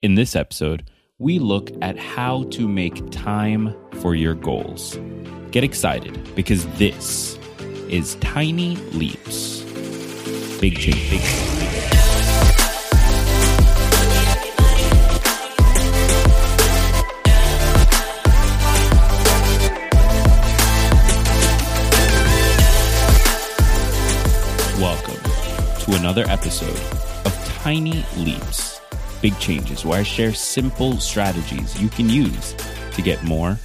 In this episode, we look at how to make time for your goals. Get excited because this is Tiny Leaps. Big change, big change. Welcome to another episode of Tiny Leaps, Big Changes, where I share simple strategies you can use to get more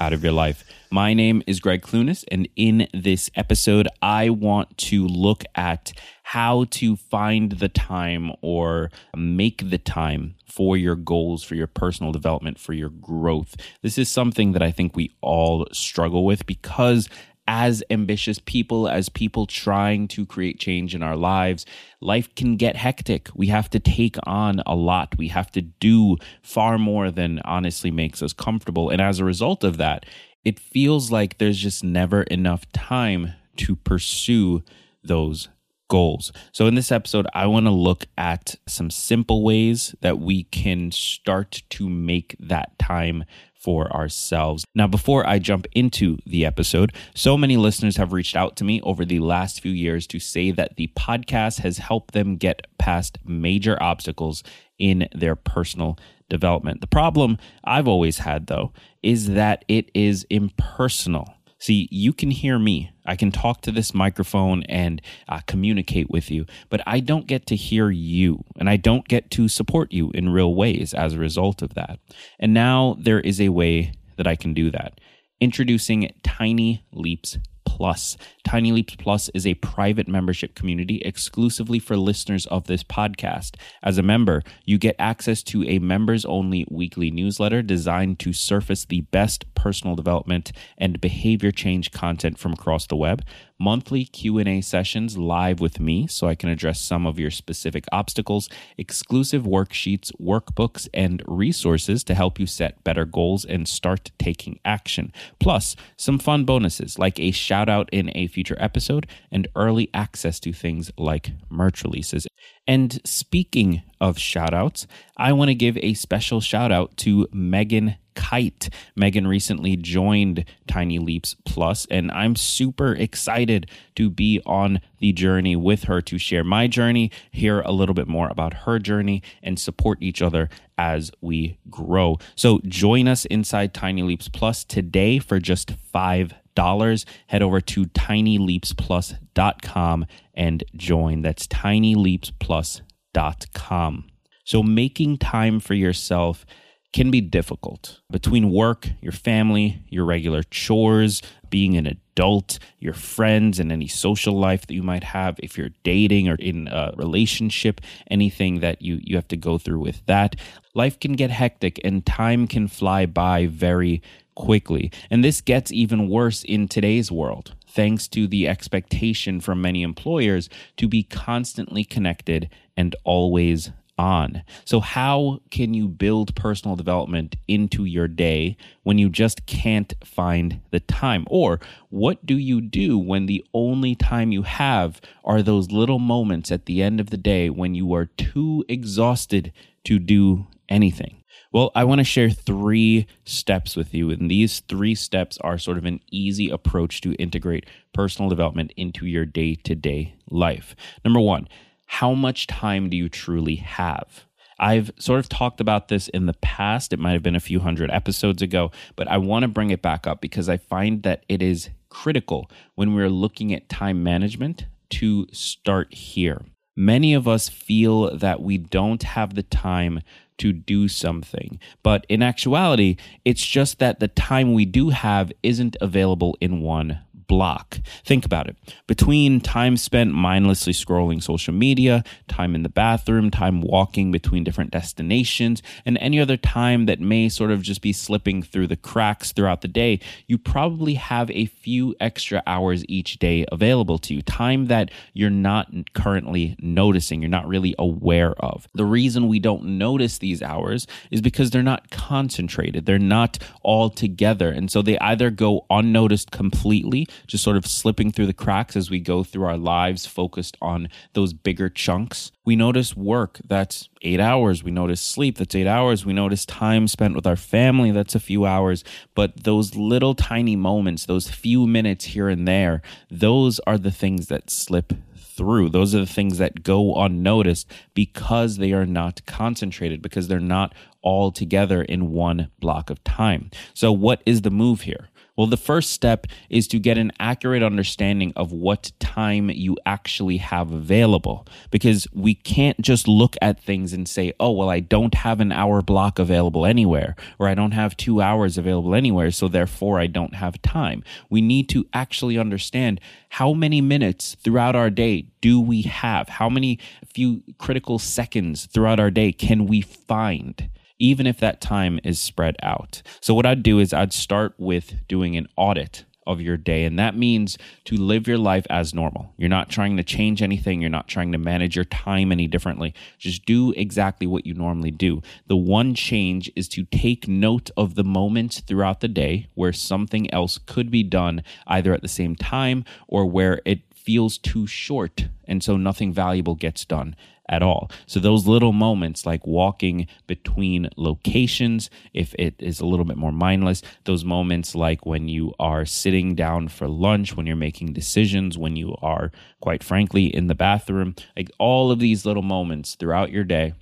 out of your life. My name is Gregg Clunis, and in this episode, I want to look at how to find the time or make the time for your goals, for your personal development, for your growth. This is something that I think we all struggle with because as ambitious people, as people trying to create change in our lives, life can get hectic. We have to take on a lot. We have to do far more than honestly makes us comfortable. And as a result of that, it feels like there's just never enough time to pursue those goals. So, in this episode, I want to look at some simple ways that we can start to make that time for ourselves. Now, before I jump into the episode, so many listeners have reached out to me over the last few years to say that the podcast has helped them get past major obstacles in their personal development. The problem I've always had, though, is that it is impersonal. See, you can hear me. I can talk to this microphone and uh, communicate with you, but I don't get to hear you and I don't get to support you in real ways as a result of that. And now there is a way that I can do that. Introducing Tiny Leaps Plus. Tiny Leaps Plus is a private membership community exclusively for listeners of this podcast. As a member, you get access to a members only weekly newsletter designed to surface the best personal development and behavior change content from across the web monthly Q&A sessions live with me so I can address some of your specific obstacles, exclusive worksheets, workbooks, and resources to help you set better goals and start taking action. Plus, some fun bonuses like a shout out in a future episode and early access to things like merch releases. And speaking of shout outs, I want to give a special shout out to Megan Kite. Megan recently joined Tiny Leaps Plus, and I'm super excited to be on the journey with her to share my journey, hear a little bit more about her journey, and support each other as we grow. So join us inside Tiny Leaps Plus today for just five dollars head over to tinyleapsplus.com and join that's tinyleapsplus.com so making time for yourself can be difficult between work, your family, your regular chores, being an adult, your friends, and any social life that you might have. If you're dating or in a relationship, anything that you, you have to go through with that, life can get hectic and time can fly by very quickly. And this gets even worse in today's world, thanks to the expectation from many employers to be constantly connected and always on. So, how can you build personal development into your day when you just can't find the time? Or what do you do when the only time you have are those little moments at the end of the day when you are too exhausted to do anything? Well, I want to share three steps with you. And these three steps are sort of an easy approach to integrate personal development into your day to day life. Number one, how much time do you truly have? I've sort of talked about this in the past. It might have been a few hundred episodes ago, but I want to bring it back up because I find that it is critical when we're looking at time management to start here. Many of us feel that we don't have the time to do something, but in actuality, it's just that the time we do have isn't available in one block. Think about it. Between time spent mindlessly scrolling social media, time in the bathroom, time walking between different destinations, and any other time that may sort of just be slipping through the cracks throughout the day, you probably have a few extra hours each day available to you. Time that you're not currently noticing, you're not really aware of. The reason we don't notice these hours is because they're not concentrated, they're not all together. And so they either go unnoticed completely, just sort of slipping through the cracks as we go through our lives focused on those bigger chunks. We notice work that's eight hours. We notice sleep that's eight hours. We notice time spent with our family that's a few hours. But those little tiny moments, those few minutes here and there, those are the things that slip through. Those are the things that go unnoticed because they are not concentrated, because they're not all together in one block of time. So, what is the move here? Well, the first step is to get an accurate understanding of what time you actually have available because we can't just look at things and say, oh, well, I don't have an hour block available anywhere, or I don't have two hours available anywhere, so therefore I don't have time. We need to actually understand how many minutes throughout our day do we have? How many few critical seconds throughout our day can we find? Even if that time is spread out. So, what I'd do is I'd start with doing an audit of your day. And that means to live your life as normal. You're not trying to change anything. You're not trying to manage your time any differently. Just do exactly what you normally do. The one change is to take note of the moments throughout the day where something else could be done either at the same time or where it feels too short. And so nothing valuable gets done at all. So those little moments like walking between locations, if it is a little bit more mindless, those moments like when you are sitting down for lunch, when you're making decisions, when you are quite frankly in the bathroom, like all of these little moments throughout your day,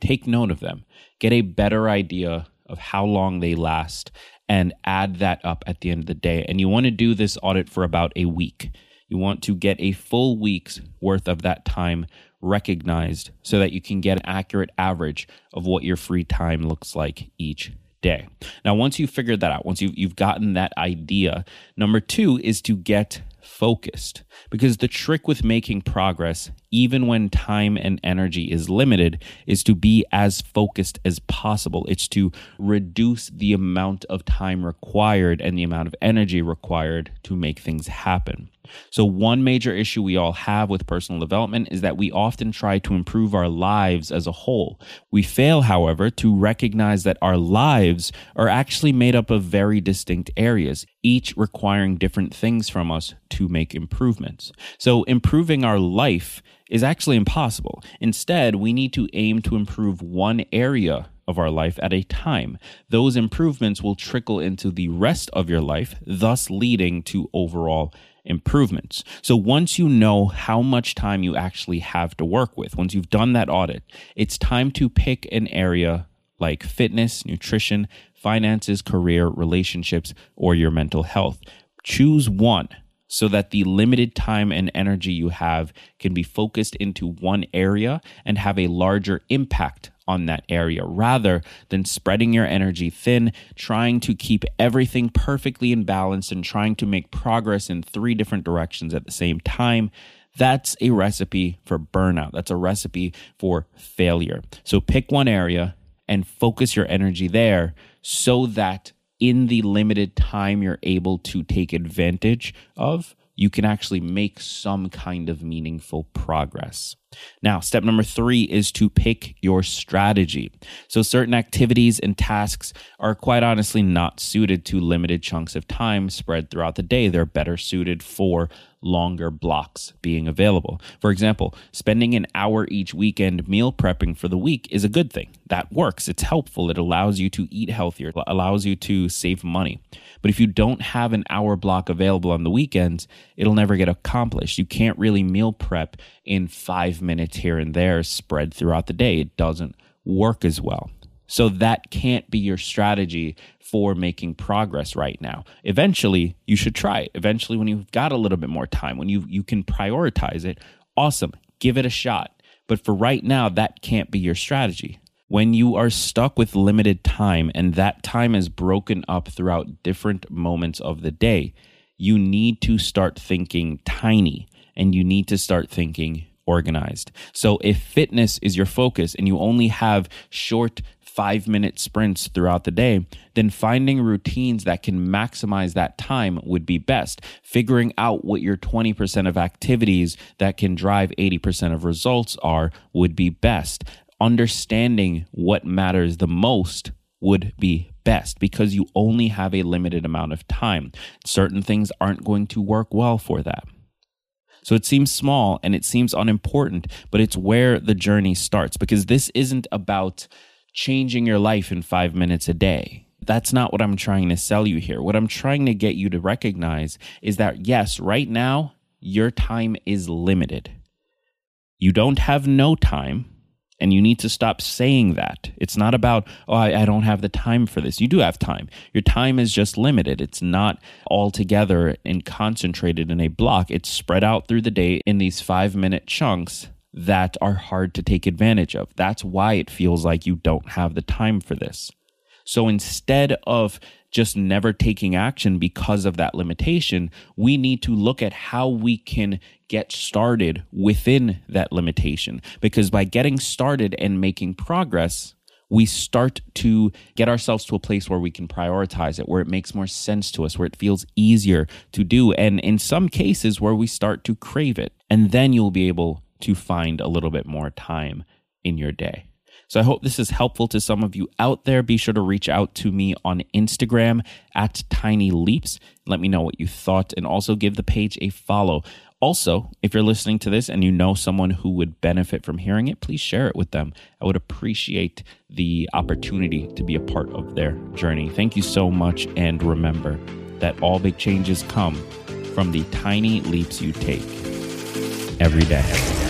take note of them. Get a better idea of how long they last and add that up at the end of the day. And you want to do this audit for about a week. You want to get a full week's worth of that time recognized so that you can get an accurate average of what your free time looks like each day. Now, once you've figured that out, once you've, you've gotten that idea, number two is to get focused. Because the trick with making progress even when time and energy is limited is to be as focused as possible. It's to reduce the amount of time required and the amount of energy required to make things happen so, one major issue we all have with personal development is that we often try to improve our lives as a whole. We fail, however, to recognize that our lives are actually made up of very distinct areas, each requiring different things from us to make improvements. So, improving our life is actually impossible. Instead, we need to aim to improve one area of our life at a time. Those improvements will trickle into the rest of your life, thus leading to overall improvements. So once you know how much time you actually have to work with, once you've done that audit, it's time to pick an area like fitness, nutrition, finances, career, relationships, or your mental health. Choose one so that the limited time and energy you have can be focused into one area and have a larger impact on that area rather than spreading your energy thin, trying to keep everything perfectly in balance and trying to make progress in three different directions at the same time. That's a recipe for burnout. That's a recipe for failure. So pick one area and focus your energy there so that in the limited time you're able to take advantage of, you can actually make some kind of meaningful progress. Now, step number three is to pick your strategy. So, certain activities and tasks are quite honestly not suited to limited chunks of time spread throughout the day. They're better suited for longer blocks being available. For example, spending an hour each weekend meal prepping for the week is a good thing. That works, it's helpful, it allows you to eat healthier, it allows you to save money. But if you don't have an hour block available on the weekends, it'll never get accomplished. You can't really meal prep in five minutes here and there spread throughout the day. It doesn't work as well. So that can't be your strategy for making progress right now. Eventually, you should try it. Eventually, when you've got a little bit more time, when you you can prioritize it, awesome. Give it a shot. But for right now, that can't be your strategy. When you are stuck with limited time and that time is broken up throughout different moments of the day, you need to start thinking tiny and you need to start thinking organized. So if fitness is your focus and you only have short five minute sprints throughout the day, then finding routines that can maximize that time would be best. Figuring out what your 20% of activities that can drive 80% of results are would be best. Understanding what matters the most would be best because you only have a limited amount of time. Certain things aren't going to work well for that. So it seems small and it seems unimportant, but it's where the journey starts because this isn't about changing your life in five minutes a day. That's not what I'm trying to sell you here. What I'm trying to get you to recognize is that, yes, right now, your time is limited. You don't have no time and you need to stop saying that. It's not about, oh, I, I, don't have the time for this. You do have time. Your time is just limited. It's not all together and concentrated in a block. It's spread out through the day in these five minute chunks that are hard to take advantage of. That's why it feels like you don't have the time for this. So instead of just never taking action because of that limitation, we need to look at how we can get started within that limitation. Because by getting started and making progress, we start to get ourselves to a place where we can prioritize it, where it makes more sense to us, where it feels easier to do. And in some cases, where we start to crave it. And then you'll be able to find a little bit more time in your day. So I hope this is helpful to some of you out there. Be sure to reach out to me on Instagram at Tiny Leaps. Let me know what you thought and also give the page a follow. Also, if you're listening to this and you know someone who would benefit from hearing it, please share it with them. I would appreciate the opportunity to be a part of their journey. Thank you so much. And remember that all big changes come from the tiny leaps you take every day.